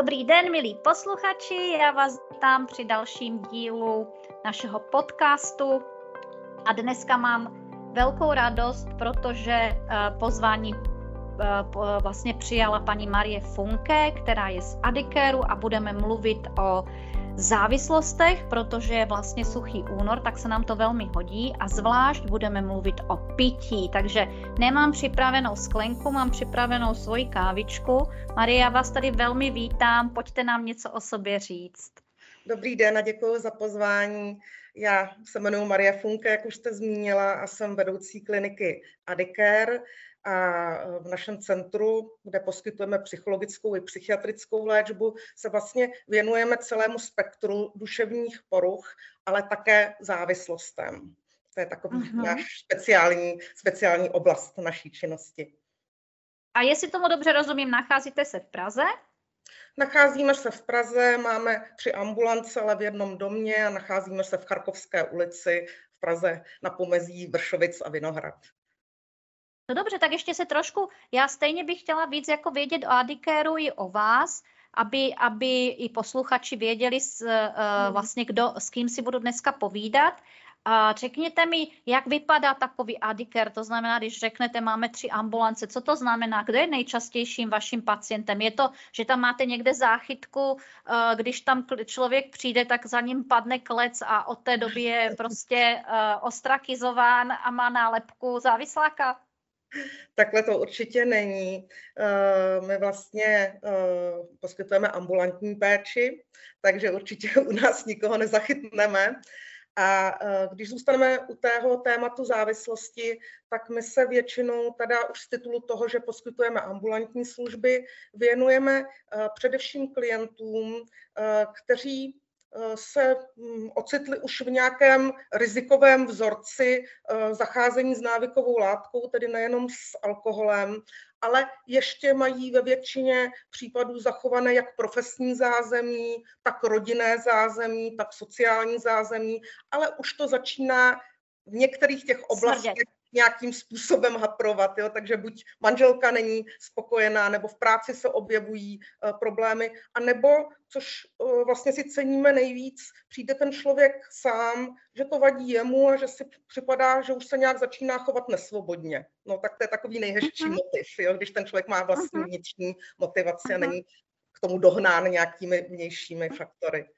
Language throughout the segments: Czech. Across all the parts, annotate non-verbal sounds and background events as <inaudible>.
Dobrý den, milí posluchači, já vás vítám při dalším dílu našeho podcastu. A dneska mám velkou radost, protože eh, pozvání eh, vlastně přijala paní Marie Funke, která je z Adikeru a budeme mluvit o závislostech, protože je vlastně suchý únor, tak se nám to velmi hodí a zvlášť budeme mluvit o pití. Takže nemám připravenou sklenku, mám připravenou svoji kávičku. Marie, já vás tady velmi vítám, pojďte nám něco o sobě říct. Dobrý den a děkuji za pozvání. Já se jmenuji Maria Funke, jak už jste zmínila, a jsem vedoucí kliniky Adicare a v našem centru, kde poskytujeme psychologickou i psychiatrickou léčbu, se vlastně věnujeme celému spektru duševních poruch, ale také závislostem. To je takový uh-huh. náš speciální, speciální oblast naší činnosti. A jestli tomu dobře rozumím, nacházíte se v Praze? Nacházíme se v Praze, máme tři ambulance, ale v jednom domě a nacházíme se v Charkovské ulici v Praze na pomezí Vršovic a Vinohrad. No dobře, tak ještě se trošku, já stejně bych chtěla víc jako vědět o Adikéru i o vás, aby, aby i posluchači věděli s, uh, vlastně, kdo, s kým si budu dneska povídat. A řekněte mi, jak vypadá takový adiker, to znamená, když řeknete, máme tři ambulance, co to znamená, kdo je nejčastějším vaším pacientem? Je to, že tam máte někde záchytku, eh, když tam člověk přijde, tak za ním padne klec a od té doby je prostě ostrakizován a má nálepku závisláka? Takhle to určitě není. Eh, my vlastně eh, poskytujeme ambulantní péči, takže určitě <laughs> u nás nikoho nezachytneme. A eh, když zůstaneme u tého tématu závislosti, tak my se většinou teda už z titulu toho, že poskytujeme ambulantní služby, věnujeme především klientům, kteří se mm, ocitli už v nějakém rizikovém vzorci eh, zacházení s návykovou látkou, tedy nejenom s alkoholem, ale ještě mají ve většině případů zachované jak profesní zázemí, tak rodinné zázemí, tak sociální zázemí, ale už to začíná v některých těch oblastech nějakým způsobem haprovat, jo? takže buď manželka není spokojená, nebo v práci se objevují uh, problémy, a nebo, což uh, vlastně si ceníme nejvíc, přijde ten člověk sám, že to vadí jemu a že si připadá, že už se nějak začíná chovat nesvobodně. No tak to je takový nejhezčí uh-huh. motiv, jo? když ten člověk má vlastní uh-huh. vnitřní motivaci uh-huh. a není k tomu dohnán nějakými vnějšími faktory.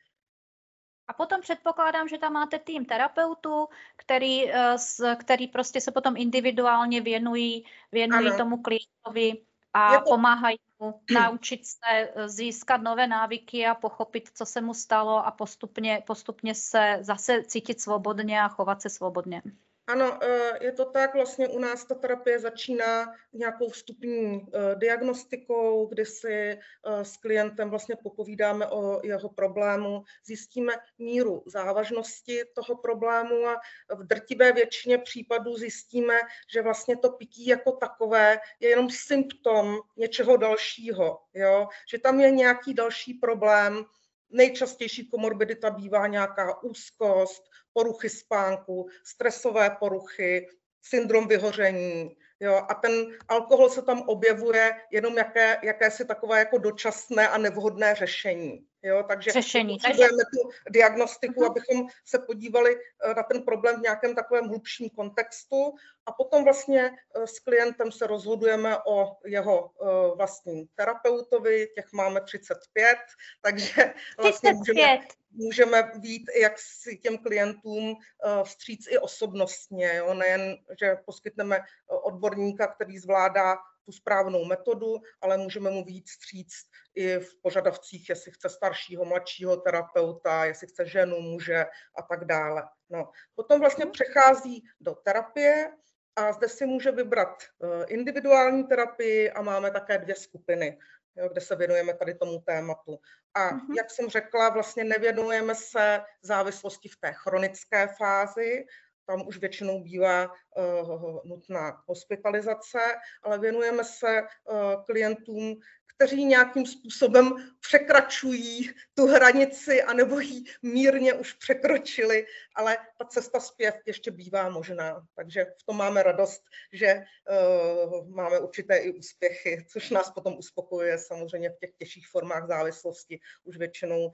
A potom předpokládám, že tam máte tým terapeutů, který, eh, který prostě se potom individuálně věnují, věnují ano. tomu klientovi a to... pomáhají mu <clears throat> naučit se eh, získat nové návyky a pochopit, co se mu stalo a postupně, postupně se zase cítit svobodně a chovat se svobodně. Ano, eh, je to tak. Vlastně u nás ta terapie začíná nějakou vstupní eh, diagnostikou, kdy si eh, s klientem vlastně popovídáme o jeho problému, zjistíme míru závažnosti toho problému a v drtivé většině případů zjistíme, že vlastně to pití jako takové je jenom symptom něčeho dalšího, jo? že tam je nějaký další problém, Nejčastější komorbidita bývá nějaká úzkost, poruchy spánku, stresové poruchy, syndrom vyhoření. Jo, a ten alkohol se tam objevuje jenom jaké, jakési takové jako dočasné a nevhodné řešení. Jo, takže řešení. potřebujeme tu diagnostiku, uh-huh. abychom se podívali eh, na ten problém v nějakém takovém hlubším kontextu a potom vlastně eh, s klientem se rozhodujeme o jeho eh, vlastním terapeutovi, těch máme 35, <laughs> takže vlastně můžeme, můžeme vít, jak si těm klientům vstříc i osobnostně, jo? nejen, že poskytneme odborníka, který zvládá tu správnou metodu, ale můžeme mu víc stříct i v požadavcích, jestli chce staršího, mladšího terapeuta, jestli chce ženu, muže a tak dále. No. Potom vlastně přechází do terapie a zde si může vybrat eh, individuální terapii a máme také dvě skupiny, jo, kde se věnujeme tady tomu tématu. A uh-huh. jak jsem řekla, vlastně nevěnujeme se závislosti v té chronické fázi, tam už většinou bývá uh, nutná hospitalizace, ale věnujeme se uh, klientům, kteří nějakým způsobem překračují tu hranici anebo ji mírně už překročili, ale ta cesta zpět ještě bývá možná. Takže v tom máme radost, že uh, máme určité i úspěchy, což nás potom uspokojuje samozřejmě v těch těžších formách závislosti. Už většinou uh,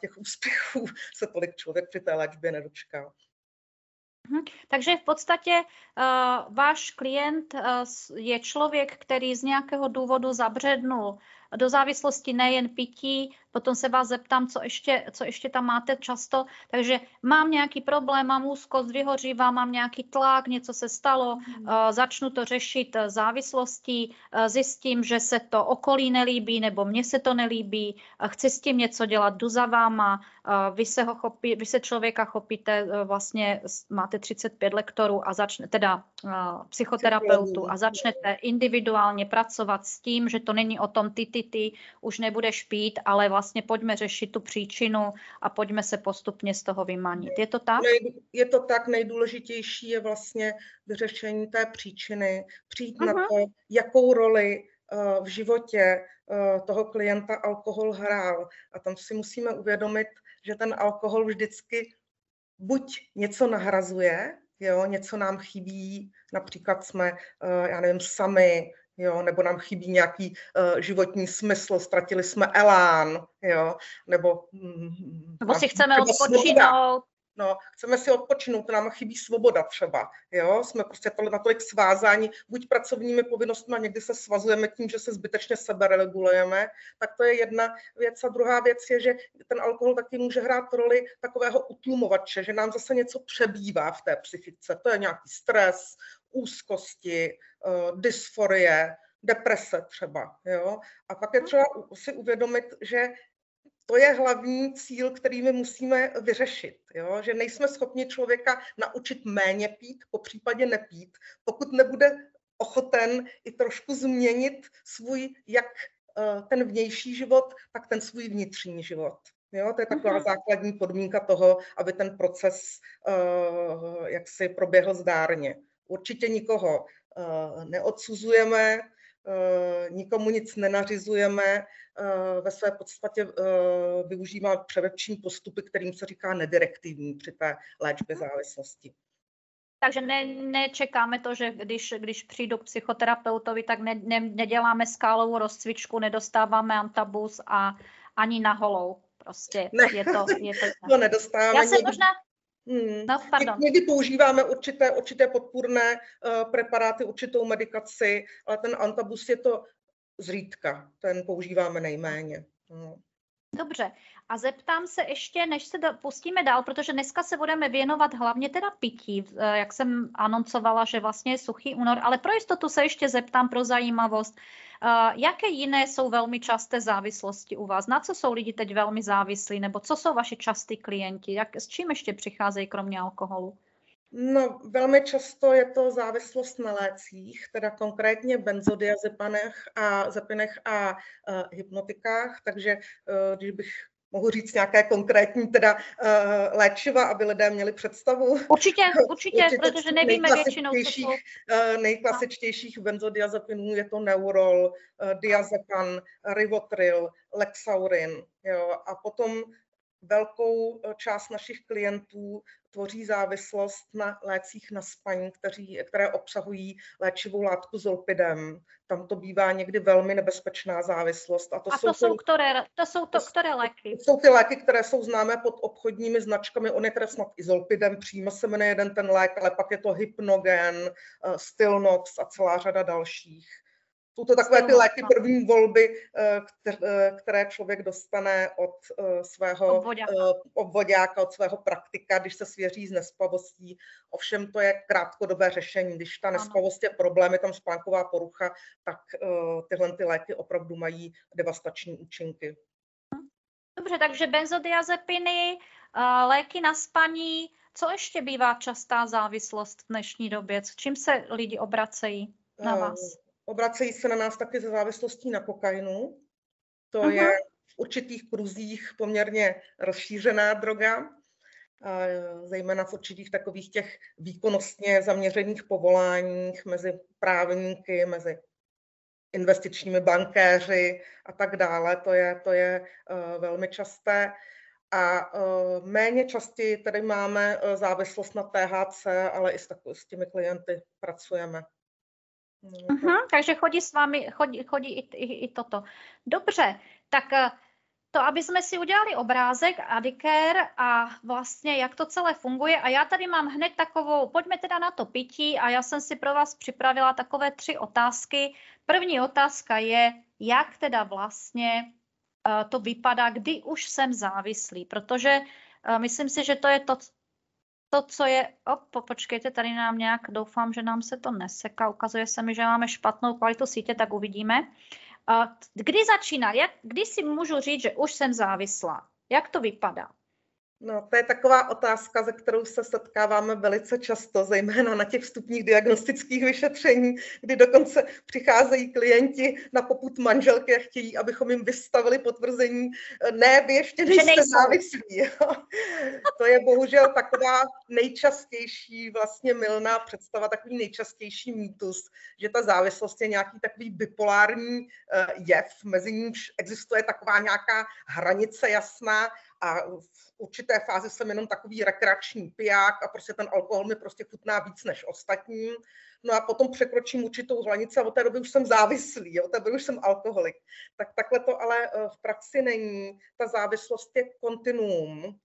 těch úspěchů se tolik člověk při té léčbě nedočká. Mhm. Takže v podstatě uh, váš klient uh, je člověk, který z nějakého důvodu zabřednul do závislosti nejen pití, potom se vás zeptám, co ještě, co ještě tam máte často. Takže mám nějaký problém, mám úzkost, vyhořívám, mám nějaký tlak, něco se stalo, mm. začnu to řešit eh, závislostí, eh, zjistím, že se to okolí nelíbí nebo mně se to nelíbí, chci s tím něco dělat, jdu za váma, vy se, ho chopí, vy se člověka chopíte, vlastně máte 35 lektorů a začne, teda psychoterapeutů a začnete individuálně pracovat s tím, že to není o tom ty, ty, ty, už nebudeš pít, ale vlastně pojďme řešit tu příčinu a pojďme se postupně z toho vymanit. Je to tak? Je to tak, nejdůležitější je vlastně vyřešení té příčiny, přijít uh-huh. na mhm. to, jakou roli uh, v životě uh, toho klienta alkohol hrál. A tam si musíme uvědomit, že ten alkohol vždycky buď něco nahrazuje, jo, něco nám chybí, například jsme, uh, já nevím, sami, jo, nebo nám chybí nějaký uh, životní smysl, ztratili jsme elán, jo, nebo... Mm, nebo si chceme odpočinout. No, chceme si odpočinout, nám chybí svoboda třeba, jo, jsme prostě tohle natolik svázáni buď pracovními povinnostmi, někdy se svazujeme tím, že se zbytečně seberegulujeme, tak to je jedna věc. A druhá věc je, že ten alkohol taky může hrát roli takového utlumovače, že nám zase něco přebývá v té psychice. To je nějaký stres, úzkosti, dysforie, deprese třeba. Jo? A pak je třeba si uvědomit, že to je hlavní cíl, který my musíme vyřešit. Jo? Že nejsme schopni člověka naučit méně pít, po případě nepít, pokud nebude ochoten i trošku změnit svůj, jak uh, ten vnější život, tak ten svůj vnitřní život. Jo, to je taková uh-huh. základní podmínka toho, aby ten proces uh, jaksi proběhl zdárně. Určitě nikoho neodsuzujeme, uh, nikomu nic nenařizujeme, uh, ve své podstatě využíváme především postupy, kterým se říká nedirektivní při té léčbě mhm. závislosti. Takže ne, nečekáme to, že když, když přijdu k psychoterapeutovi, tak ne, ne, neděláme skálovou rozcvičku, nedostáváme antabus a ani na holou. Prostě ne. je to, je to, to nedostáváme. Já se možná, Hmm. No, pardon. Někdy používáme určité, určité podpůrné uh, preparáty, určitou medikaci, ale ten antabus je to zřídka, ten používáme nejméně. No. Dobře. A zeptám se ještě, než se pustíme dál, protože dneska se budeme věnovat hlavně teda pití, eh, jak jsem anoncovala, že vlastně je suchý únor, ale pro jistotu se ještě zeptám pro zajímavost. Uh, jaké jiné jsou velmi časté závislosti u vás? Na co jsou lidi teď velmi závislí? Nebo co jsou vaši častí klienti? Jak, s čím ještě přicházejí kromě alkoholu? No, velmi často je to závislost na lécích, teda konkrétně benzodiazepanech a zepinech a uh, hypnotikách, takže uh, když bych mohu říct nějaké konkrétní teda uh, léčiva, aby lidé měli představu. Určitě, <laughs> určitě, určitě protože nevíme většinou, co jsou. Uh, nejklasičtějších benzodiazepinů je to Neurol, uh, diazepam, Rivotril, Lexaurin. Jo, a potom velkou část našich klientů tvoří závislost na lécích na spaní, kteří, které obsahují léčivou látku zolpidem. Tam to bývá někdy velmi nebezpečná závislost. A to, a to jsou, jsou, které, to jsou to, které léky? To jsou ty léky, které jsou známé pod obchodními značkami. On je teda snad izolpidem, přímo se jmenuje jeden ten lék, ale pak je to hypnogen, uh, Stilnox a celá řada dalších. Jsou to takové ty léky první volby, eh, eh, které člověk dostane od eh, svého obvodáka, od svého praktika, když se svěří s nespavostí. Ovšem to je krátkodobé řešení. Když ta nespavost je problém, je tam spánková porucha, tak tyhle ty léky opravdu mají devastační účinky. Dobře, takže benzodiazepiny, léky na spaní, co ještě bývá častá závislost v dnešní době? S čím se lidi obracejí na vás? Obracejí se na nás taky ze závislostí na kokainu. To uh-huh. je v určitých kruzích poměrně rozšířená droga, zejména v určitých takových těch výkonnostně zaměřených povoláních mezi právníky, mezi investičními bankéři a tak dále. To je, to je velmi časté. A méně častěji tady máme závislost na THC, ale i s, takový, s těmi klienty pracujeme. Uh-huh, takže chodí s vámi, chodí, chodí i, i, i toto. Dobře, tak to, aby jsme si udělali obrázek Adicare a vlastně jak to celé funguje. A já tady mám hned takovou, pojďme teda na to pití a já jsem si pro vás připravila takové tři otázky. První otázka je, jak teda vlastně uh, to vypadá, kdy už jsem závislý, protože uh, myslím si, že to je to, to, co je, op, počkejte, tady nám nějak, doufám, že nám se to neseká, ukazuje se mi, že máme špatnou kvalitu sítě, tak uvidíme. Kdy začíná? Jak, kdy si můžu říct, že už jsem závislá? Jak to vypadá? No, to je taková otázka, se kterou se setkáváme velice často, zejména na těch vstupních diagnostických vyšetření, kdy dokonce přicházejí klienti na poput manželky a chtějí, abychom jim vystavili potvrzení, ne, vy ještě nejste závislí. <laughs> to je bohužel taková nejčastější vlastně milná představa, takový nejčastější mýtus, že ta závislost je nějaký takový bipolární eh, jev, mezi nímž existuje taková nějaká hranice jasná a v určité fázi jsem jenom takový rekreační piják a prostě ten alkohol mi prostě chutná víc než ostatní. No a potom překročím určitou hranici a od té doby už jsem závislý, od té doby už jsem alkoholik. Tak takhle to ale eh, v praxi není. Ta závislost je kontinuum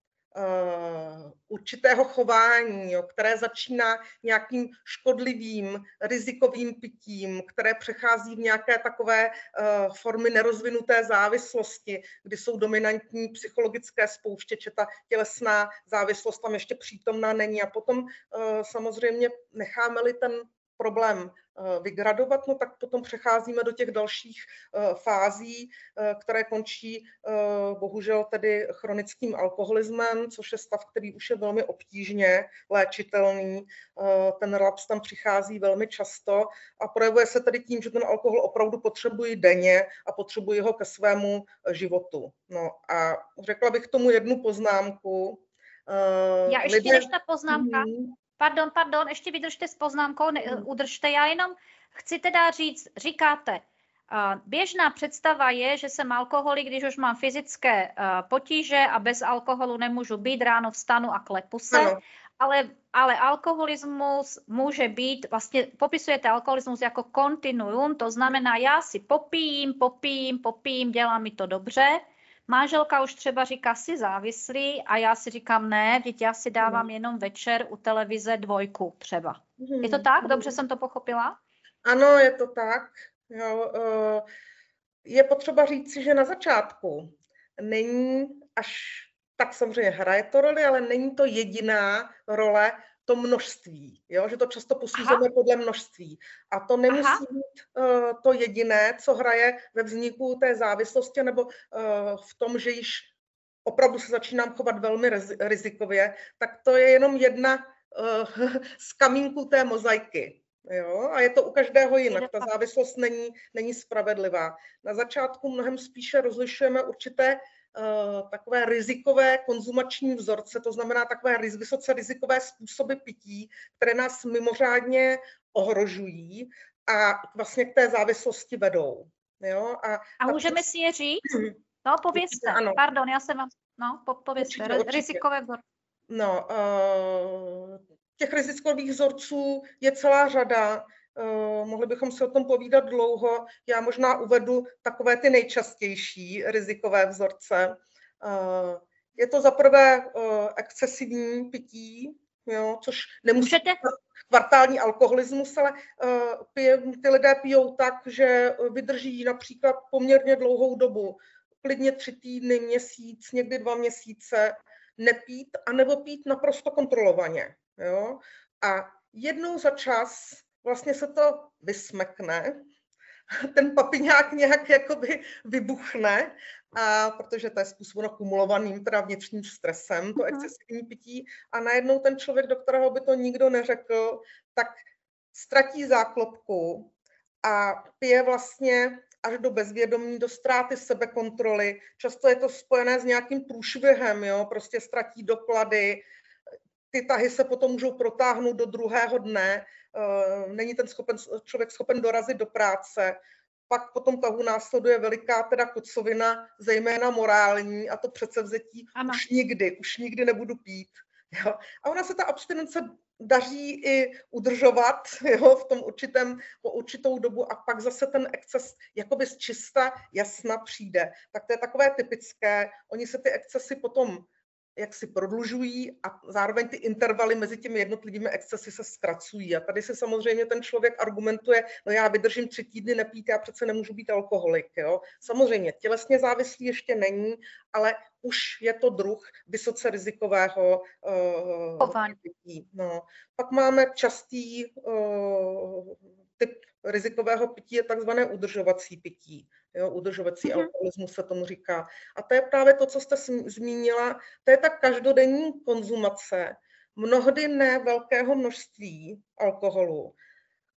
určitého chování, jo, které začíná nějakým škodlivým, rizikovým pitím, které přechází v nějaké takové uh, formy nerozvinuté závislosti, kdy jsou dominantní psychologické spouštěče, ta tělesná závislost tam ještě přítomná není. A potom uh, samozřejmě necháme-li ten problém eh, vygradovat, no tak potom přecházíme do těch dalších eh, fází, eh, které končí bohužel tedy chronickým alkoholismem, což je stav, který už je velmi obtížně léčitelný. Ten relaps tam přichází velmi často a projevuje se tedy tím, že ten alkohol opravdu potřebuji denně a potřebuji ho ke svému životu. No a řekla bych tomu jednu poznámku. Já ještě Lidé... než ta poznámka, mm-hmm. Pardon, pardon, ještě vydržte s poznámkou, ne, hmm. udržte. Já jenom chci teda říct, říkáte, běžná představa je, že jsem alkoholik, když už mám fyzické potíže a bez alkoholu nemůžu být, ráno vstanu a klepu se. Ano. Ale, ale alkoholismus může být, vlastně popisujete alkoholismus jako kontinuum, to znamená, já si popijím, popijím, popijím, dělá mi to dobře, Manželka už třeba říká si závislý a já si říkám ne, teď já si dávám hmm. jenom večer u televize dvojku třeba. Je to tak? Dobře jsem to pochopila? Ano, je to tak. Jo, eh, je potřeba říct si, že na začátku není až tak samozřejmě hraje to roli, ale není to jediná role to množství, jo? že to často posuzujeme Aha. podle množství. A to nemusí Aha. být uh, to jediné, co hraje ve vzniku té závislosti nebo uh, v tom, že již opravdu se začínám chovat velmi rizikově, tak to je jenom jedna uh, <laughs> z kamínků té mozaiky. Jo? A je to u každého jinak. Ta závislost není, není spravedlivá. Na začátku mnohem spíše rozlišujeme určité Eh, takové rizikové konzumační vzorce, to znamená takové vysoce rizikové způsoby pití, které nás mimořádně ohrožují a vlastně k té závislosti vedou. Jo? A, a můžeme si je říct? Mhm. No, povězte. Ano. Pardon, já jsem vám... No, po, povězte. Určitě, určitě. Rizikové vzorce. No, uh, těch rizikových vzorců je celá řada. Uh, mohli bychom si o tom povídat dlouho. Já možná uvedu takové ty nejčastější rizikové vzorce. Uh, je to za prvé uh, excesivní pití, jo, což nemusí Můžete... kvartální alkoholismus, ale uh, pije, ty lidé pijou tak, že vydrží například poměrně dlouhou dobu, klidně tři týdny, měsíc, někdy dva měsíce, nepít, anebo pít naprosto kontrolovaně. Jo? A jednou za čas vlastně se to vysmekne, <laughs> ten papiňák nějak jakoby vybuchne, a protože to je způsobeno kumulovaným teda vnitřním stresem, to mhm. excesivní pití, a najednou ten člověk, do kterého by to nikdo neřekl, tak ztratí záklopku a pije vlastně až do bezvědomí, do ztráty sebekontroly. Často je to spojené s nějakým průšvihem, jo? prostě ztratí doklady, ty tahy se potom můžou protáhnout do druhého dne, není ten schopen, člověk schopen dorazit do práce, pak po tom tahu následuje veliká teda kocovina, zejména morální, a to přecevzetí ano. už nikdy, už nikdy nebudu pít. Jo? A ona se ta abstinence daří i udržovat jo, v tom určitém, po určitou dobu a pak zase ten exces jakoby z čista jasna přijde. Tak to je takové typické. Oni se ty excesy potom jak si prodlužují a zároveň ty intervaly mezi těmi jednotlivými excesy se zkracují. A tady se samozřejmě ten člověk argumentuje, no já vydržím tři týdny nepít, já přece nemůžu být alkoholik. Jo? Samozřejmě tělesně závislý ještě není, ale už je to druh vysoce rizikového uh, pití. No. Pak máme častý uh, typ rizikového pití je takzvané udržovací pití. Jo, udržovací mm-hmm. alkoholismus se tomu říká. A to je právě to, co jste zmínila, to je ta každodenní konzumace, mnohdy ne velkého množství alkoholu.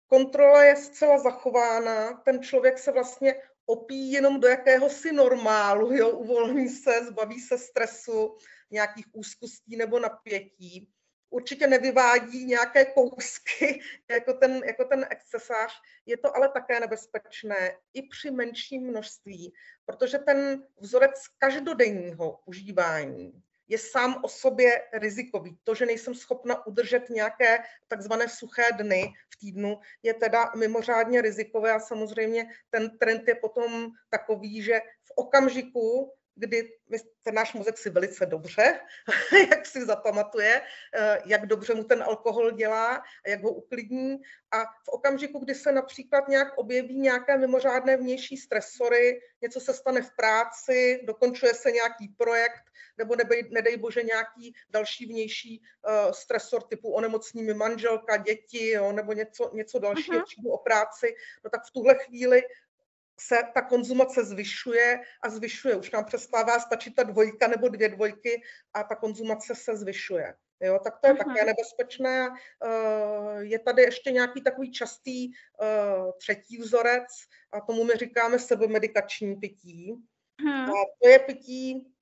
Kontrola je zcela zachována, ten člověk se vlastně opíjí jenom do jakéhosi normálu, jo, uvolní se, zbaví se stresu, nějakých úzkostí nebo napětí určitě nevyvádí nějaké kousky <laughs> jako ten, jako ten excesář. Je to ale také nebezpečné i při menším množství, protože ten vzorec každodenního užívání je sám o sobě rizikový. To, že nejsem schopna udržet nějaké takzvané suché dny v týdnu, je teda mimořádně rizikové a samozřejmě ten trend je potom takový, že v okamžiku, kdy ten náš mozek si velice dobře, <laughs> jak si zapamatuje, eh, jak dobře mu ten alkohol dělá a jak ho uklidní. A v okamžiku, kdy se například nějak objeví nějaké mimořádné vnější stresory, něco se stane v práci, dokončuje se nějaký projekt, nebo nebej, nedej bože nějaký další vnější uh, stresor typu onemocní mi manželka, děti, jo, nebo něco, něco dalšího, uh-huh. o práci, no tak v tuhle chvíli se ta konzumace zvyšuje a zvyšuje. Už nám přestává stačit ta dvojka nebo dvě dvojky a ta konzumace se zvyšuje. Jo, tak to je uh-huh. také nebezpečné. Eh, je tady ještě nějaký takový častý eh, třetí vzorec a tomu my říkáme sebemedikační pití. Uh-huh. A to je pití,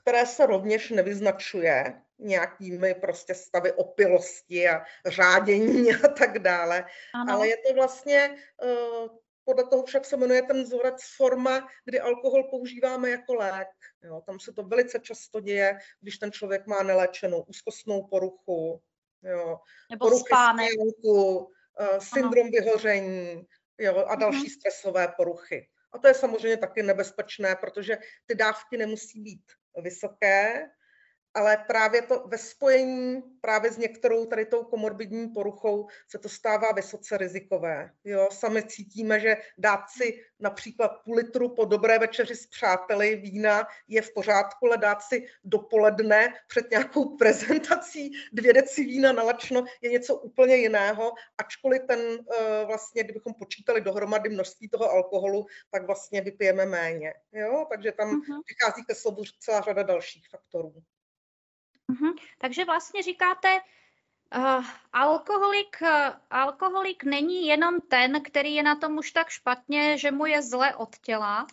které se rovněž nevyznačuje nějakými prostě stavy opilosti a řádění <laughs> a tak dále. Ano. Ale je to vlastně eh, podle toho však se jmenuje ten vzorec forma, kdy alkohol používáme jako lék. Jo, tam se to velice často děje, když ten člověk má neléčenou úzkostnou poruchu, jo, Nebo poruchy spánek. spánku, uh, syndrom ano. vyhoření jo, a další uh-huh. stresové poruchy. A to je samozřejmě taky nebezpečné, protože ty dávky nemusí být vysoké, ale právě to ve spojení právě s některou tady tou komorbidní poruchou se to stává vysoce rizikové. Jo, sami cítíme, že dát si například půl litru po dobré večeři s přáteli vína je v pořádku, ale dát si dopoledne před nějakou prezentací dvě deci vína nalačno je něco úplně jiného, ačkoliv ten eh, vlastně, kdybychom počítali dohromady množství toho alkoholu, tak vlastně vypijeme méně. Jo? Takže tam uh-huh. přichází ke slovu celá řada dalších faktorů. Mhm. Takže vlastně říkáte, uh, alkoholik, uh, alkoholik není jenom ten, který je na tom už tak špatně, že mu je zle od těla.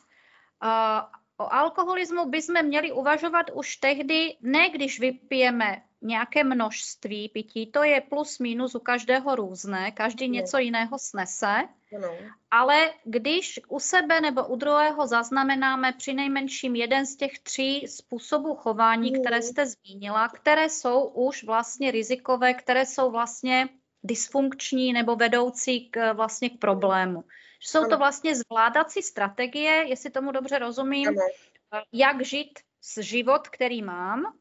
Uh, o alkoholismu bychom měli uvažovat už tehdy, ne když vypijeme nějaké množství pití, to je plus minus u každého různé, každý no. něco jiného snese, no. ale když u sebe nebo u druhého zaznamenáme při nejmenším jeden z těch tří způsobů chování, no. které jste zmínila, které jsou už vlastně rizikové, které jsou vlastně dysfunkční nebo vedoucí k, vlastně k problému. Jsou ano. to vlastně zvládací strategie, jestli tomu dobře rozumím, ano. jak žít s život, který mám,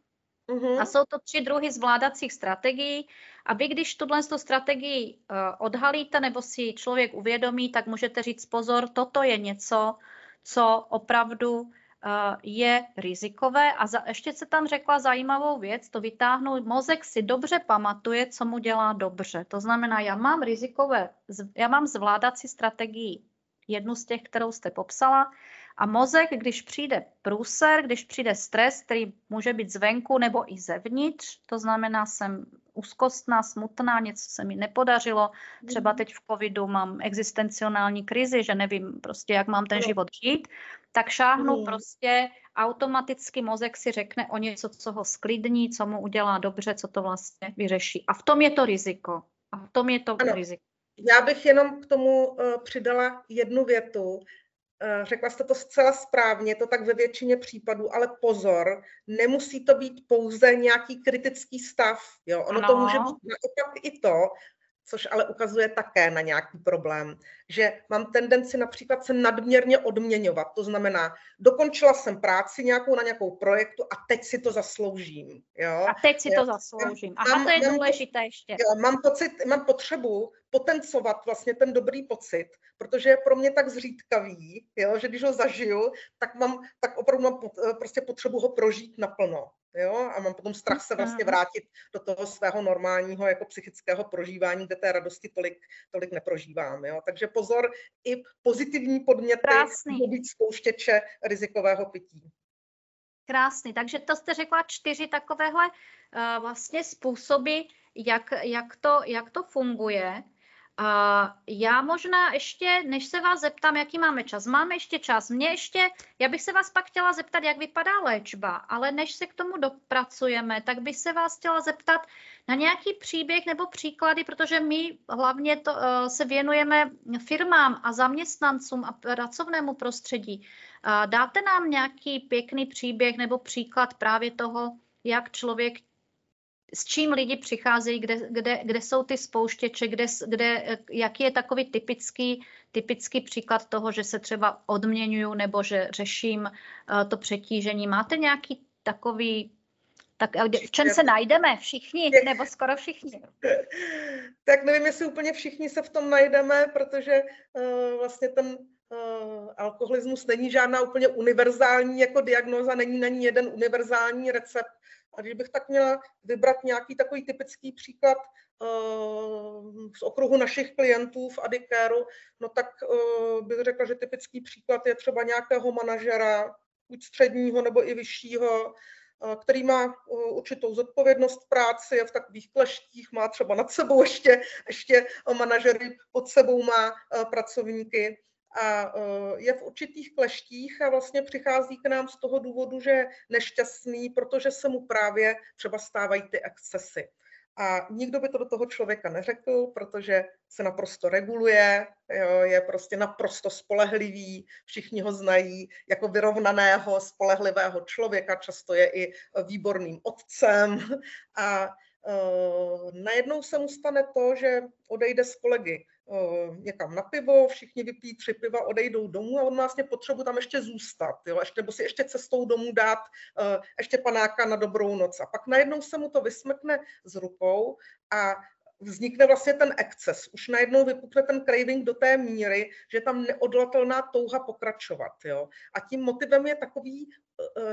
Uh-huh. A jsou to tři druhy zvládacích strategií. A vy, když tuhle strategii uh, odhalíte nebo si člověk uvědomí, tak můžete říct pozor, toto je něco, co opravdu uh, je rizikové. A za, ještě se tam řekla zajímavou věc, to vytáhnout, mozek si dobře pamatuje, co mu dělá dobře. To znamená, já mám rizikové, já mám zvládací strategii, jednu z těch, kterou jste popsala, a mozek, když přijde průser, když přijde stres, který může být zvenku nebo i zevnitř, to znamená, jsem úzkostná, smutná, něco se mi nepodařilo, třeba mhm. teď v covidu mám existenciální krizi, že nevím prostě, jak mám ten život žít, tak šáhnu mm. prostě automaticky mozek si řekne o něco, co ho sklidní, co mu udělá dobře, co to vlastně vyřeší. A v tom je to riziko. A v tom je to ano. riziko. Já bych jenom k tomu přidala jednu větu. Řekla jste to zcela správně, to tak ve většině případů, ale pozor, nemusí to být pouze nějaký kritický stav. Jo? Ono ano. to může být naopak i to, což ale ukazuje také na nějaký problém, že mám tendenci například se nadměrně odměňovat. To znamená, dokončila jsem práci nějakou na nějakou projektu a teď si to zasloužím. Jo? A teď si to zasloužím. Aha, mám, to je důležité mám, ještě. Jo, mám, pocit, mám potřebu potencovat vlastně ten dobrý pocit, protože je pro mě tak zřídkavý, jo, že když ho zažiju, tak mám, tak opravdu mám prostě potřebu ho prožít naplno. Jo? A mám potom strach se vlastně vrátit do toho svého normálního jako psychického prožívání, kde té radosti tolik, tolik neprožívám. Jo? Takže pozor, i pozitivní podměty mohou být spouštěče rizikového pití. Krásný. Takže to jste řekla čtyři takovéhle uh, vlastně způsoby, jak, jak, to, jak to funguje. A já možná ještě, než se vás zeptám, jaký máme čas, máme ještě čas. Mě ještě, já bych se vás pak chtěla zeptat, jak vypadá léčba, ale než se k tomu dopracujeme, tak bych se vás chtěla zeptat na nějaký příběh nebo příklady, protože my hlavně to, uh, se věnujeme firmám a zaměstnancům a pracovnému prostředí. Uh, dáte nám nějaký pěkný příběh nebo příklad právě toho, jak člověk s čím lidi přicházejí, kde, kde, kde jsou ty spouštěče, kde, kde, jaký je takový typický, typický příklad toho, že se třeba odměňuju nebo že řeším uh, to přetížení. Máte nějaký takový tak v čem se najdeme? Všichni, nebo skoro všichni? <laughs> Tak nevím, jestli úplně všichni se v tom najdeme, protože uh, vlastně ten uh, alkoholismus není žádná úplně univerzální jako diagnoza, není na ní jeden univerzální recept, a když bych tak měla vybrat nějaký takový typický příklad uh, z okruhu našich klientů v Adicaru, no tak uh, bych řekla, že typický příklad je třeba nějakého manažera, buď středního nebo i vyššího, uh, který má určitou zodpovědnost v práci, je v takových kleštích, má třeba nad sebou ještě, ještě manažery, pod sebou má pracovníky a e, je v určitých kleštích a vlastně přichází k nám z toho důvodu, že je nešťastný, protože se mu právě třeba stávají ty excesy. A nikdo by to do toho člověka neřekl, protože se naprosto reguluje, jo, je prostě naprosto spolehlivý, všichni ho znají jako vyrovnaného, spolehlivého člověka, často je i výborným otcem a najednou se mu stane to, že odejde s kolegy Eh, někam na pivo, všichni vypijí tři piva, odejdou domů a on vlastně potřebu tam ještě zůstat, jo, ještě, nebo si ještě cestou domů dát uh, ještě panáka na dobrou noc. A pak najednou se mu to vysmrkne z rukou a vznikne vlastně ten exces. Už najednou vypukne ten craving do té míry, že je tam neodlatelná touha pokračovat. Jo? A tím motivem je takový,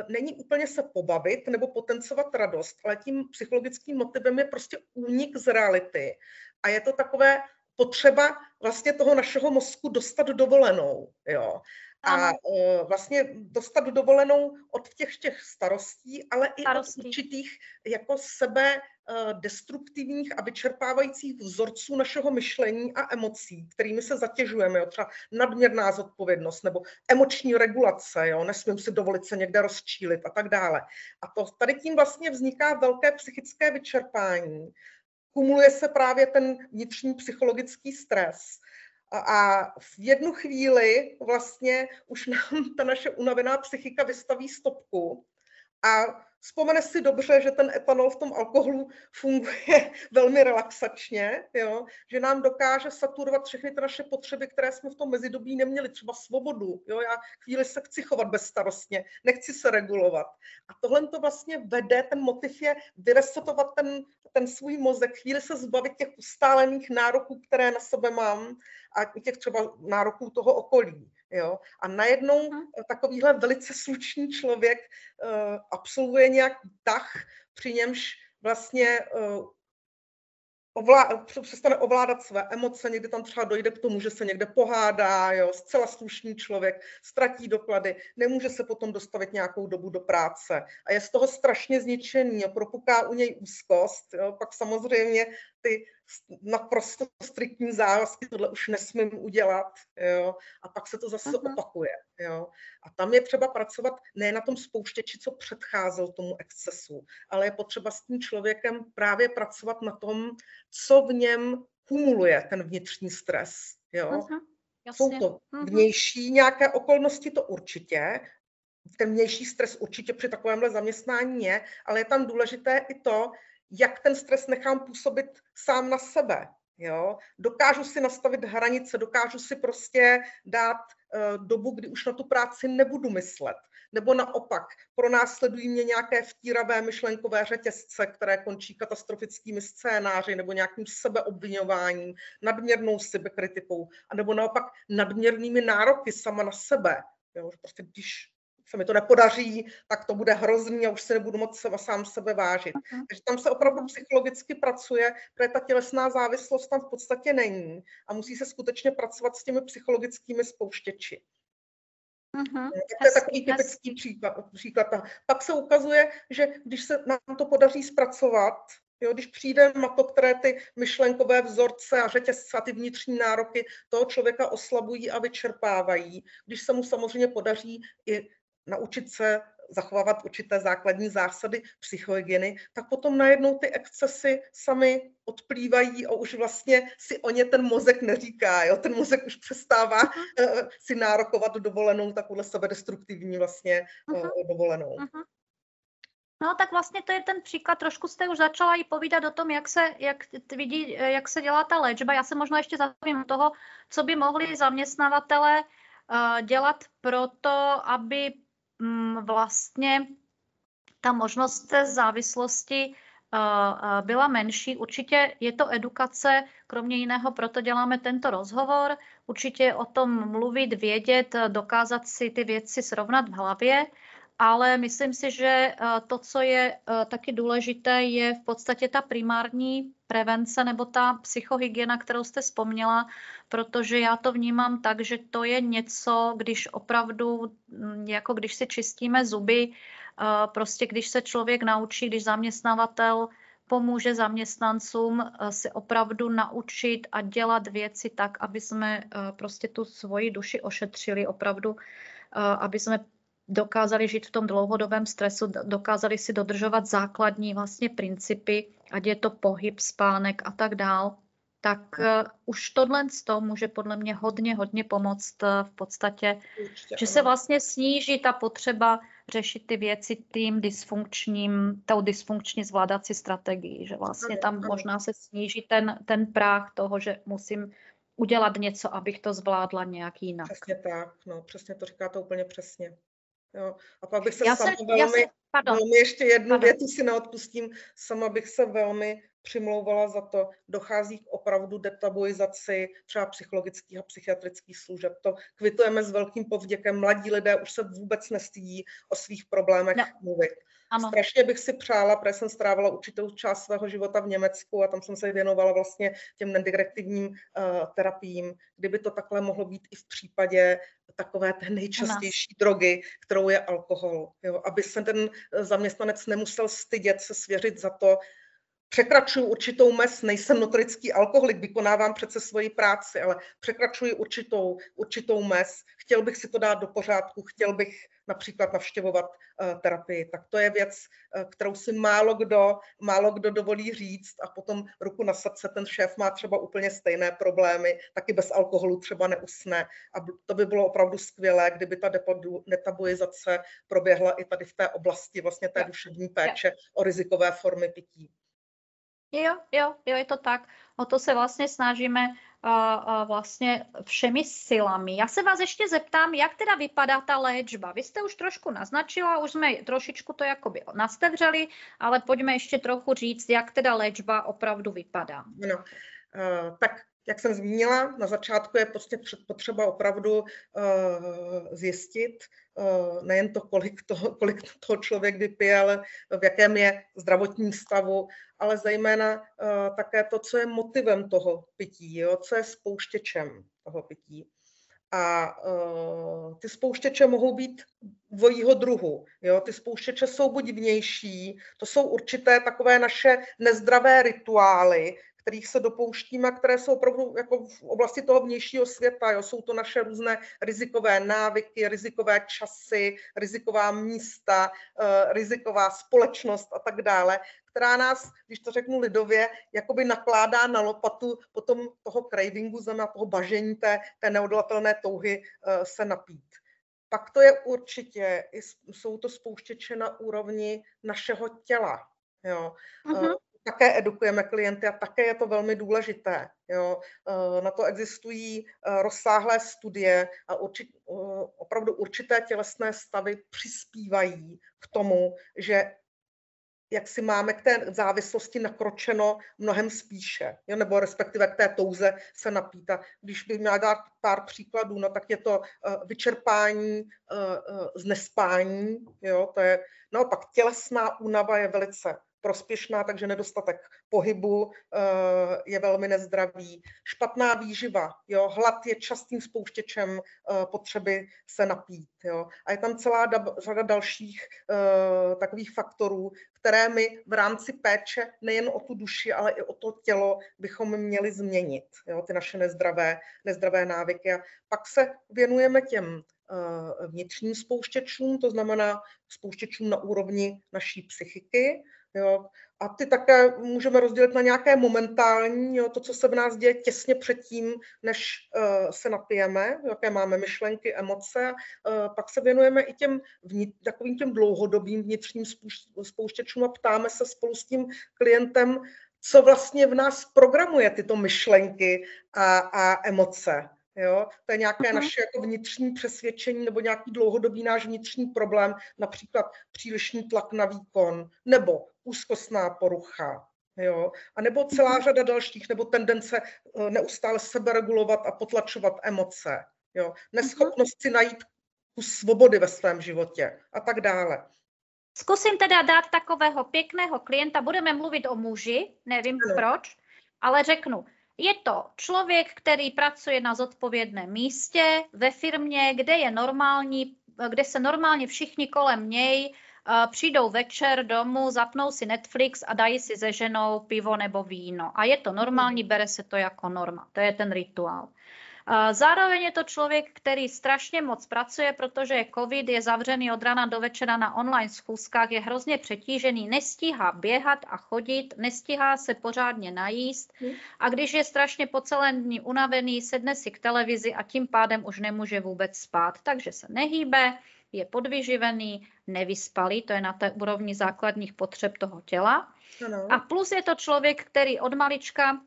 není úplně se pobavit nebo potencovat radost, ale tím psychologickým motivem je prostě únik z reality. A je to takové potřeba vlastně toho našeho mozku dostat dovolenou. Jo. A uh, vlastně dostat dovolenou od těch těch starostí, ale i starostí. od určitých jako sebe uh, destruktivních a vyčerpávajících vzorců našeho myšlení a emocí, kterými se zatěžujeme, jo, třeba nadměrná zodpovědnost nebo emoční regulace, jo, nesmím si dovolit se někde rozčílit a tak dále. A to tady tím vlastně vzniká velké psychické vyčerpání, kumuluje se právě ten vnitřní psychologický stres. A, v jednu chvíli vlastně už nám ta naše unavená psychika vystaví stopku a Vzpomene si dobře, že ten etanol v tom alkoholu funguje <laughs> velmi relaxačně, jo? že nám dokáže saturovat všechny ty naše potřeby, které jsme v tom mezidobí neměli, třeba svobodu. Jo? Já chvíli se chci chovat bezstarostně, nechci se regulovat. A tohle to vlastně vede, ten motiv je vyresetovat ten, ten svůj mozek, chvíli se zbavit těch ustálených nároků, které na sebe mám a těch třeba nároků toho okolí. Jo? A najednou takovýhle velice slušný člověk uh, absolvuje nějaký tah, při němž vlastně uh, ovlá, přestane ovládat své emoce, někdy tam třeba dojde k tomu, že se někde pohádá, jo, zcela slušný člověk, ztratí doklady, nemůže se potom dostavit nějakou dobu do práce. A je z toho strašně zničený, jo, propuká u něj úzkost, jo, pak samozřejmě ty naprosto striktní závazky, tohle už nesmím udělat, jo, a pak se to zase uh-huh. opakuje, jo. A tam je třeba pracovat ne na tom spouštěči, co předcházel tomu excesu, ale je potřeba s tím člověkem právě pracovat na tom, co v něm kumuluje ten vnitřní stres. Jo? Jsou jasně. to Mhm. vnější nějaké okolnosti, to určitě. Ten vnější stres určitě při takovémhle zaměstnání je, ale je tam důležité i to, jak ten stres nechám působit sám na sebe. Jo? Dokážu si nastavit hranice, dokážu si prostě dát uh, dobu, kdy už na tu práci nebudu myslet. Nebo naopak, pro nás sledují mě nějaké vtíravé myšlenkové řetězce, které končí katastrofickými scénáři nebo nějakým sebeobvinováním, nadměrnou sebekritikou, anebo naopak nadměrnými nároky sama na sebe. Jo? Prostě když se mi to nepodaří, tak to bude hrozný a už si nebudu moc sám sebe vážit. Uh-huh. Takže tam se opravdu psychologicky pracuje, protože ta tělesná závislost tam v podstatě není a musí se skutečně pracovat s těmi psychologickými spouštěči. Uh-huh. To je takový typický příklad, příklad. Pak se ukazuje, že když se nám to podaří zpracovat, Jo, když přijde na to, které ty myšlenkové vzorce a řetězce a ty vnitřní nároky toho člověka oslabují a vyčerpávají, když se mu samozřejmě podaří i naučit se zachovávat určité základní zásady psychohygieny, tak potom najednou ty excesy sami odplývají a už vlastně si o ně ten mozek neříká. Jo? Ten mozek už přestává uh, si nárokovat dovolenou takovou sebedestruktivní vlastně uh, dovolenou. Uh-huh. No tak vlastně to je ten příklad, trošku jste už začala i povídat o tom, jak se, jak, vidí, jak se dělá ta léčba. Já se možná ještě zastavím toho, co by mohli zaměstnavatele uh, dělat pro to, aby um, vlastně ta možnost té závislosti uh, byla menší. Určitě je to edukace, kromě jiného proto děláme tento rozhovor. Určitě o tom mluvit, vědět, dokázat si ty věci srovnat v hlavě ale myslím si, že eh, to, co je eh, taky důležité, je v podstatě ta primární prevence nebo ta psychohygiena, kterou jste vzpomněla, protože já to vnímám tak, že to je něco, když opravdu, mm, jako když si čistíme zuby, eh, prostě když se člověk naučí, když zaměstnavatel pomůže zaměstnancům si opravdu naučit a dělat věci tak, aby jsme prostě tu svoji duši ošetřili, opravdu, aby jsme dokázali žít v tom dlouhodobém stresu, dokázali si dodržovat základní vlastně principy, ať je to pohyb, spánek a tak dál, tak uh, už tohle z toho může podle mě hodně, hodně pomoct uh, v podstatě, Určitě, že se vlastně sníží ta potřeba řešit ty věci tím dysfunkčním, tou dysfunkční zvládací strategii, že vlastně tam možná se sníží ten, ten práh toho, že musím udělat něco, abych to zvládla nějak jinak. Přesně tak, no, přesně to říkáte úplně přesně. Jo. A pak bych se já sama se, velmi, se, velmi ještě jednu pardon. větu si neodpustím, sama bych se velmi přimlouvala za to, dochází k opravdu detabuizaci třeba psychologických a psychiatrických služeb. To kvitujeme s velkým povděkem. Mladí lidé už se vůbec nestydí o svých problémech no. mluvit. Ano. Strašně bych si přála, protože jsem strávila určitou část svého života v Německu a tam jsem se věnovala vlastně těm nedirektivním uh, terapiím, kdyby to takhle mohlo být i v případě takové té nejčastější drogy, kterou je alkohol. Jo? Aby se ten zaměstnanec nemusel stydět se svěřit za to, překračuju určitou mez, nejsem notorický alkoholik, vykonávám přece svoji práci, ale překračuji určitou, určitou mez, chtěl bych si to dát do pořádku, chtěl bych například navštěvovat uh, terapii. Tak to je věc, uh, kterou si málo kdo, málo kdo dovolí říct a potom ruku na srdce, ten šéf má třeba úplně stejné problémy, taky bez alkoholu třeba neusne a to by bylo opravdu skvělé, kdyby ta detabuizace proběhla i tady v té oblasti vlastně té duševní péče o rizikové formy pití. Jo, jo, jo, je to tak. O to se vlastně snažíme uh, uh, vlastně všemi silami. Já se vás ještě zeptám, jak teda vypadá ta léčba. Vy jste už trošku naznačila, už jsme trošičku to jakoby nastevřeli, ale pojďme ještě trochu říct, jak teda léčba opravdu vypadá. No, tak jak jsem zmínila, na začátku je prostě potřeba opravdu uh, zjistit uh, nejen to kolik, toho, kolik toho člověk vypije, ale v jakém je zdravotním stavu, ale zejména uh, také to, co je motivem toho pití, jo, co je spouštěčem toho pití. A uh, ty spouštěče mohou být dvojího druhu. Jo? Ty spouštěče jsou buď vnější, to jsou určité takové naše nezdravé rituály, kterých se dopouštíme, které jsou opravdu jako v oblasti toho vnějšího světa. Jo. Jsou to naše různé rizikové návyky, rizikové časy, riziková místa, uh, riziková společnost a tak dále, která nás, když to řeknu lidově, jakoby nakládá na lopatu potom toho cravingu, znamená toho bažení té, té neodolatelné touhy uh, se napít. Pak to je určitě, jsou to spouštěče na úrovni našeho těla. Jo. Uh-huh také edukujeme klienty a také je to velmi důležité. Jo. Eh, na to existují eh, rozsáhlé studie a určit, eh, opravdu určité tělesné stavy přispívají k tomu, že jak si máme k té závislosti nakročeno mnohem spíše, jo, nebo respektive k té touze se napít. A když bych měla dát pár příkladů, no tak je to vyčerpání z nespání, jo, to je naopak tělesná únava je velice prospěšná, takže nedostatek pohybu eh, je velmi nezdravý. Špatná výživa, jo, hlad je častým spouštěčem eh, potřeby se napít. Jo. A je tam celá řada dalších eh, takových faktorů, které my v rámci péče nejen o tu duši, ale i o to tělo bychom měli změnit, jo, ty naše nezdravé, nezdravé návyky. A pak se věnujeme těm vnitřním spouštěčům, to znamená spouštěčům na úrovni naší psychiky, Jo. A ty také můžeme rozdělit na nějaké momentální, jo, to, co se v nás děje těsně předtím, než uh, se napijeme, jaké máme myšlenky, emoce. Uh, pak se věnujeme i těm vnit, takovým těm dlouhodobým vnitřním spouštěčům a ptáme se spolu s tím klientem, co vlastně v nás programuje tyto myšlenky a, a emoce. Jo? To je nějaké uh-huh. naše jako vnitřní přesvědčení nebo nějaký dlouhodobý náš vnitřní problém, například přílišný tlak na výkon nebo úzkostná porucha. Jo? A nebo celá mhm. řada dalších, nebo tendence eh, neustále seberegulovat a potlačovat emoce. Jo? Neschopnost si najít kus svobody ve svém životě a tak dále. Zkusím teda dát takového pěkného klienta, budeme mluvit o muži, nevím ano. proč, ale řeknu, je to člověk, který pracuje na zodpovědném místě ve firmě, kde je normální, kde se normálně všichni kolem něj uh, přijdou večer domů, zapnou si Netflix a dají si se ženou pivo nebo víno. A je to normální, bere se to jako norma. To je ten rituál. Zároveň je to člověk, který strašně moc pracuje, protože je covid, je zavřený od rána do večera na online schůzkách, je hrozně přetížený, nestíhá běhat a chodit, nestíhá se pořádně najíst hm. a když je strašně po celé dní unavený, sedne si k televizi a tím pádem už nemůže vůbec spát, takže se nehýbe, je podvyživený, nevyspalý, to je na té úrovni základních potřeb toho těla. Ano. A plus je to člověk, který od malička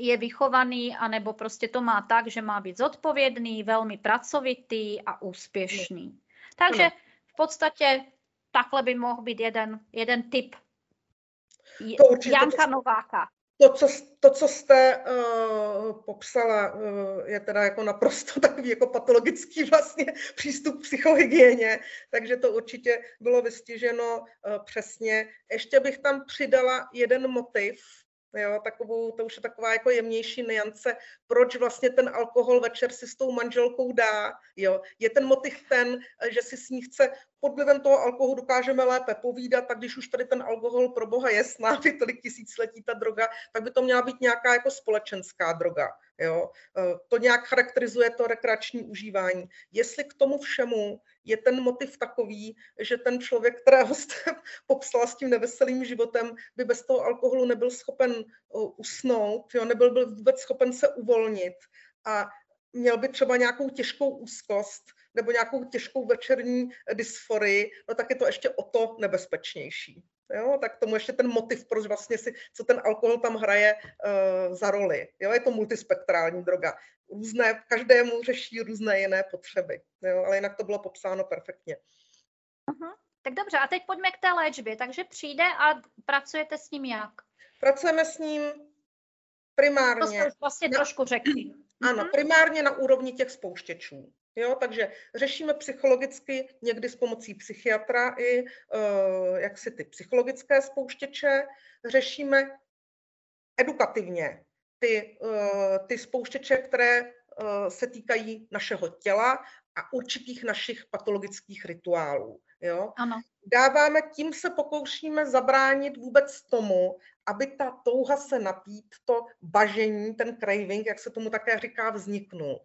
je vychovaný, anebo prostě to má tak, že má být zodpovědný, velmi pracovitý a úspěšný. Takže v podstatě takhle by mohl být jeden, jeden typ to určitě, Janka to, Nováka. To, co, to, co jste uh, popsala, uh, je teda jako naprosto <laughs> takový jako patologický vlastně přístup k psychohygieně, takže to určitě bylo vystiženo uh, přesně. Ještě bych tam přidala jeden motiv, Jo, takovou, to už je taková jako jemnější niance, proč vlastně ten alkohol večer si s tou manželkou dá. Jo. Je ten motiv ten, že si s ní chce pod vlivem toho alkoholu dokážeme lépe povídat, tak když už tady ten alkohol pro boha je s námi tolik tisíciletí ta droga, tak by to měla být nějaká jako společenská droga. Jo? E, to nějak charakterizuje to rekreační užívání. Jestli k tomu všemu je ten motiv takový, že ten člověk, kterého jste <laughs> popsala s tím neveselým životem, by bez toho alkoholu nebyl schopen usnout, jo? nebyl byl vůbec schopen se uvolnit a měl by třeba nějakou těžkou úzkost, nebo nějakou těžkou večerní dysforii, no tak je to ještě o to nebezpečnější. Jo, tak tomu ještě ten motiv, proč vlastně si, co ten alkohol tam hraje uh, za roli. Jo, je to multispektrální droga. Různé, každému řeší různé jiné potřeby. Jo, ale jinak to bylo popsáno perfektně. Uh-huh. Tak dobře, a teď pojďme k té léčbě. Takže přijde a pracujete s ním jak? Pracujeme s ním primárně. To jste vlastně na, trošku řekli. Ano, uh-huh. primárně na úrovni těch spouštěčů. Jo, takže řešíme psychologicky někdy s pomocí psychiatra i uh, jak si ty psychologické spouštěče, řešíme edukativně ty, uh, ty spouštěče, které uh, se týkají našeho těla a určitých našich patologických rituálů. Jo? Ano. Dáváme, tím se pokoušíme zabránit vůbec tomu, aby ta touha se napít, to bažení, ten craving, jak se tomu také říká, vzniknul.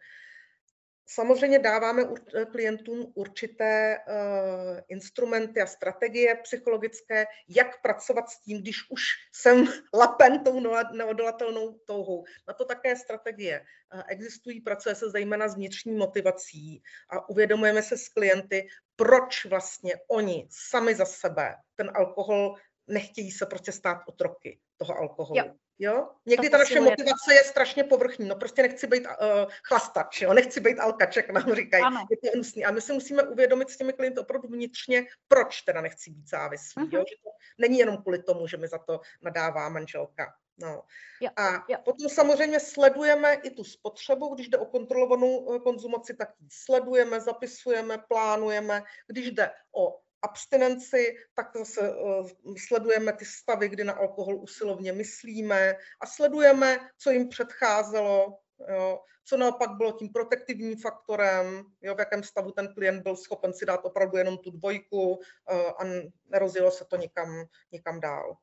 Samozřejmě dáváme eh, klientům určité uh, instrumenty a strategie psychologické, jak pracovat s tím, když už jsem <laughs> lapen tou neodolatelnou touhou. Na to také strategie uh, existují, pracuje se zejména s vnitřní motivací a uvědomujeme se s klienty, proč vlastně oni sami za sebe ten alkohol nechtějí se prostě stát otroky toho alkoholu. Jo. Jo? Někdy ta naše motivace je strašně povrchní. No prostě nechci být uh, chlastač, jo? nechci být alkaček, nám říkají. Ano. Je to hnusný. A my si musíme uvědomit s těmi klienty opravdu vnitřně, proč teda nechci být závislý. Uh-huh. Jo? Že to není jenom kvůli tomu, že mi za to nadává manželka. No. Jo, a jo. potom samozřejmě sledujeme i tu spotřebu, když jde o kontrolovanou eh, konzumaci, tak ji sledujeme, zapisujeme, plánujeme. Když jde o abstinenci, tak zase uh, sledujeme ty stavy, kdy na alkohol usilovně myslíme a sledujeme, co jim předcházelo, jo, co naopak bylo tím protektivním faktorem, jo, v jakém stavu ten klient byl schopen si dát opravdu jenom tu dvojku uh, a nerozjelo se to nikam, nikam dál.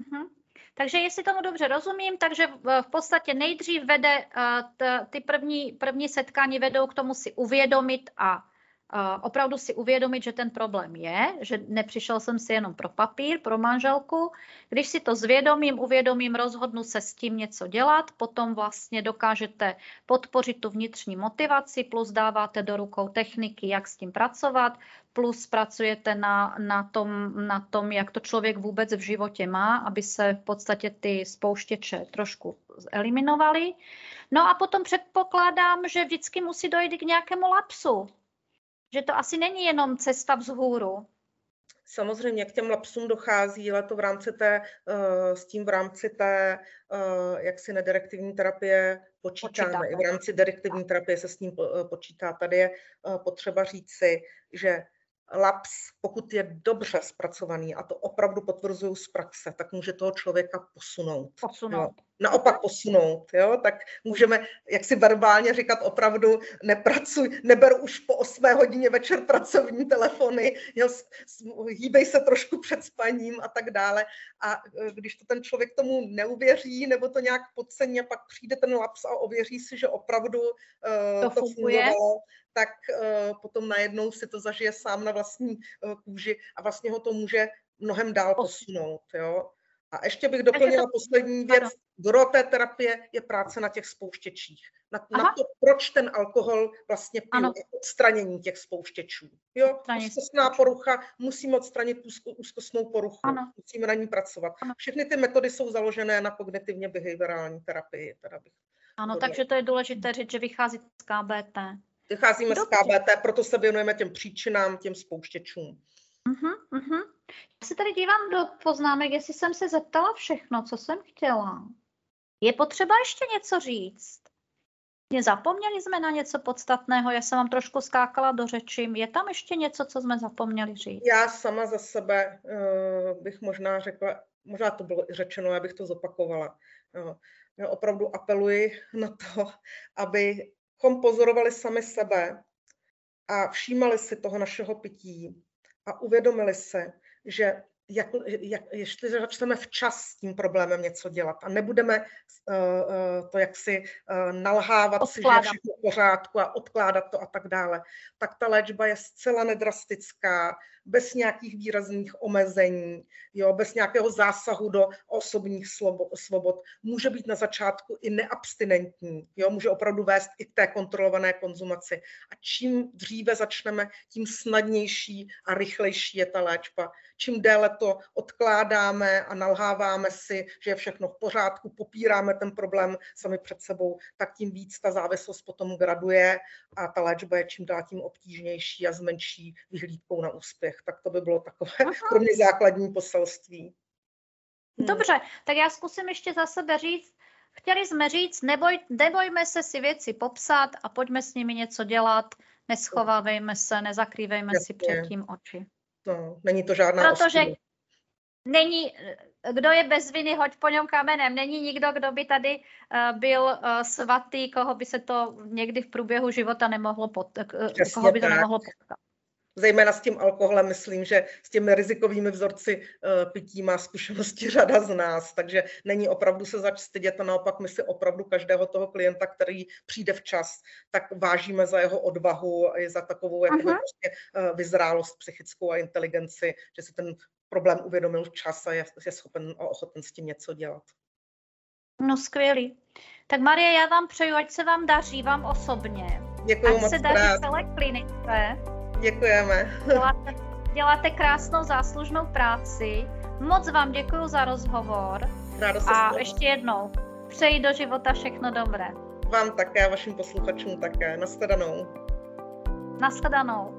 Uh-huh. Takže jestli tomu dobře rozumím, takže v podstatě nejdřív vede uh, ty první, první setkání vedou k tomu si uvědomit a opravdu si uvědomit, že ten problém je, že nepřišel jsem si jenom pro papír, pro manželku. Když si to zvědomím, uvědomím, rozhodnu se s tím něco dělat, potom vlastně dokážete podpořit tu vnitřní motivaci, plus dáváte do rukou techniky, jak s tím pracovat, plus pracujete na, na, tom, na tom, jak to člověk vůbec v životě má, aby se v podstatě ty spouštěče trošku eliminovaly. No a potom předpokládám, že vždycky musí dojít k nějakému lapsu že to asi není jenom cesta vzhůru. Samozřejmě k těm lapsům dochází, ale to v rámci té, eh, s tím v rámci té eh, jaksi nedirektivní terapie počítáme. Počítáte. I v rámci direktivní terapie se s ním eh, počítá. Tady je potřeba říci, že laps, pokud je dobře zpracovaný, a to opravdu potvrzuju z praxe, tak může toho člověka posunout. Posunout. Jo. Naopak posunout, jo? tak můžeme, jak si verbálně říkat, opravdu nepracuj, neber už po 8 hodině večer pracovní telefony, jo? hýbej se trošku před spaním a tak dále. A e, když to ten člověk tomu neuvěří, nebo to nějak podcení a pak přijde ten laps a ověří si, že opravdu uh, to, to fungovalo, tak uh, potom najednou si to zažije sám na vlastní uh, kůži a vlastně ho to může mnohem dál posunout. Jo? A ještě bych doplnila to... poslední věc. Gro té terapie je práce na těch spouštěčích. Na, na to, proč ten alkohol vlastně piju, odstranění těch spouštěčů. Jo, úzkostná porucha, musíme odstranit úzko, úzkostnou poruchu, ano. musíme na ní pracovat. Ano. Všechny ty metody jsou založené na kognitivně behaviorální terapii. Teda bych ano, takže to je důležité říct, že vychází z KBT. Vycházíme Dobře. z KBT, proto se věnujeme těm příčinám, těm spouštěčům. Uh-huh, uh-huh. Já se tady dívám do poznámek, jestli jsem se zeptala všechno, co jsem chtěla. Je potřeba ještě něco říct? Zapomněli jsme na něco podstatného, já jsem vám trošku skákala do řeči. Je tam ještě něco, co jsme zapomněli říct? Já sama za sebe uh, bych možná řekla, možná to bylo i řečeno, já bych to zopakovala. Uh, já opravdu apeluji na to, aby abychom pozorovali sami sebe a všímali si toho našeho pití a uvědomili se, 就是 jak, jak, ještě začneme včas s tím problémem něco dělat a nebudeme uh, to jaksi uh, nalhávat odkládat. si, že všechno v pořádku a odkládat to a tak dále, tak ta léčba je zcela nedrastická, bez nějakých výrazných omezení, jo, bez nějakého zásahu do osobních svobod. Může být na začátku i neabstinentní, jo, může opravdu vést i k té kontrolované konzumaci. A čím dříve začneme, tím snadnější a rychlejší je ta léčba. Čím déle to odkládáme a nalháváme si, že je všechno v pořádku, popíráme ten problém sami před sebou, tak tím víc ta závislost potom graduje a ta léčba je čím dál tím obtížnější a s menší vyhlídkou na úspěch. Tak to by bylo takové Aha. pro mě základní poselství. Hmm. Dobře, tak já zkusím ještě za sebe říct, chtěli jsme říct, neboj, nebojme se si věci popsat a pojďme s nimi něco dělat, neschovávejme se, nezakrývejme Jasně. si předtím oči. No, není to žádná Protože. Není, kdo je bez viny, hoď po něm kamenem. Není nikdo, kdo by tady uh, byl uh, svatý, koho by se to někdy v průběhu života nemohlo pot, uh, koho by to nemohlo potkat. zejména s tím alkoholem, myslím, že s těmi rizikovými vzorci pití má zkušenosti <laughs> řada z nás, takže není opravdu se zač stydět a naopak my si opravdu každého toho klienta, který přijde včas, tak vážíme za jeho odvahu a za takovou jako prostě, vyzrálost psychickou a inteligenci, že si ten problém uvědomil včas a je, je schopen a ochoten s tím něco dělat. No skvělý. Tak Marie, já vám přeju, ať se vám daří, vám osobně. Děkuji ať moc se daří celé klinice. Děkujeme. <laughs> Děláte, děláte krásnou záslužnou práci. Moc vám děkuji za rozhovor. Ráda se A stalo. ještě jednou, přeji do života všechno dobré. Vám také a vašim posluchačům také. Nashledanou. Nashledanou.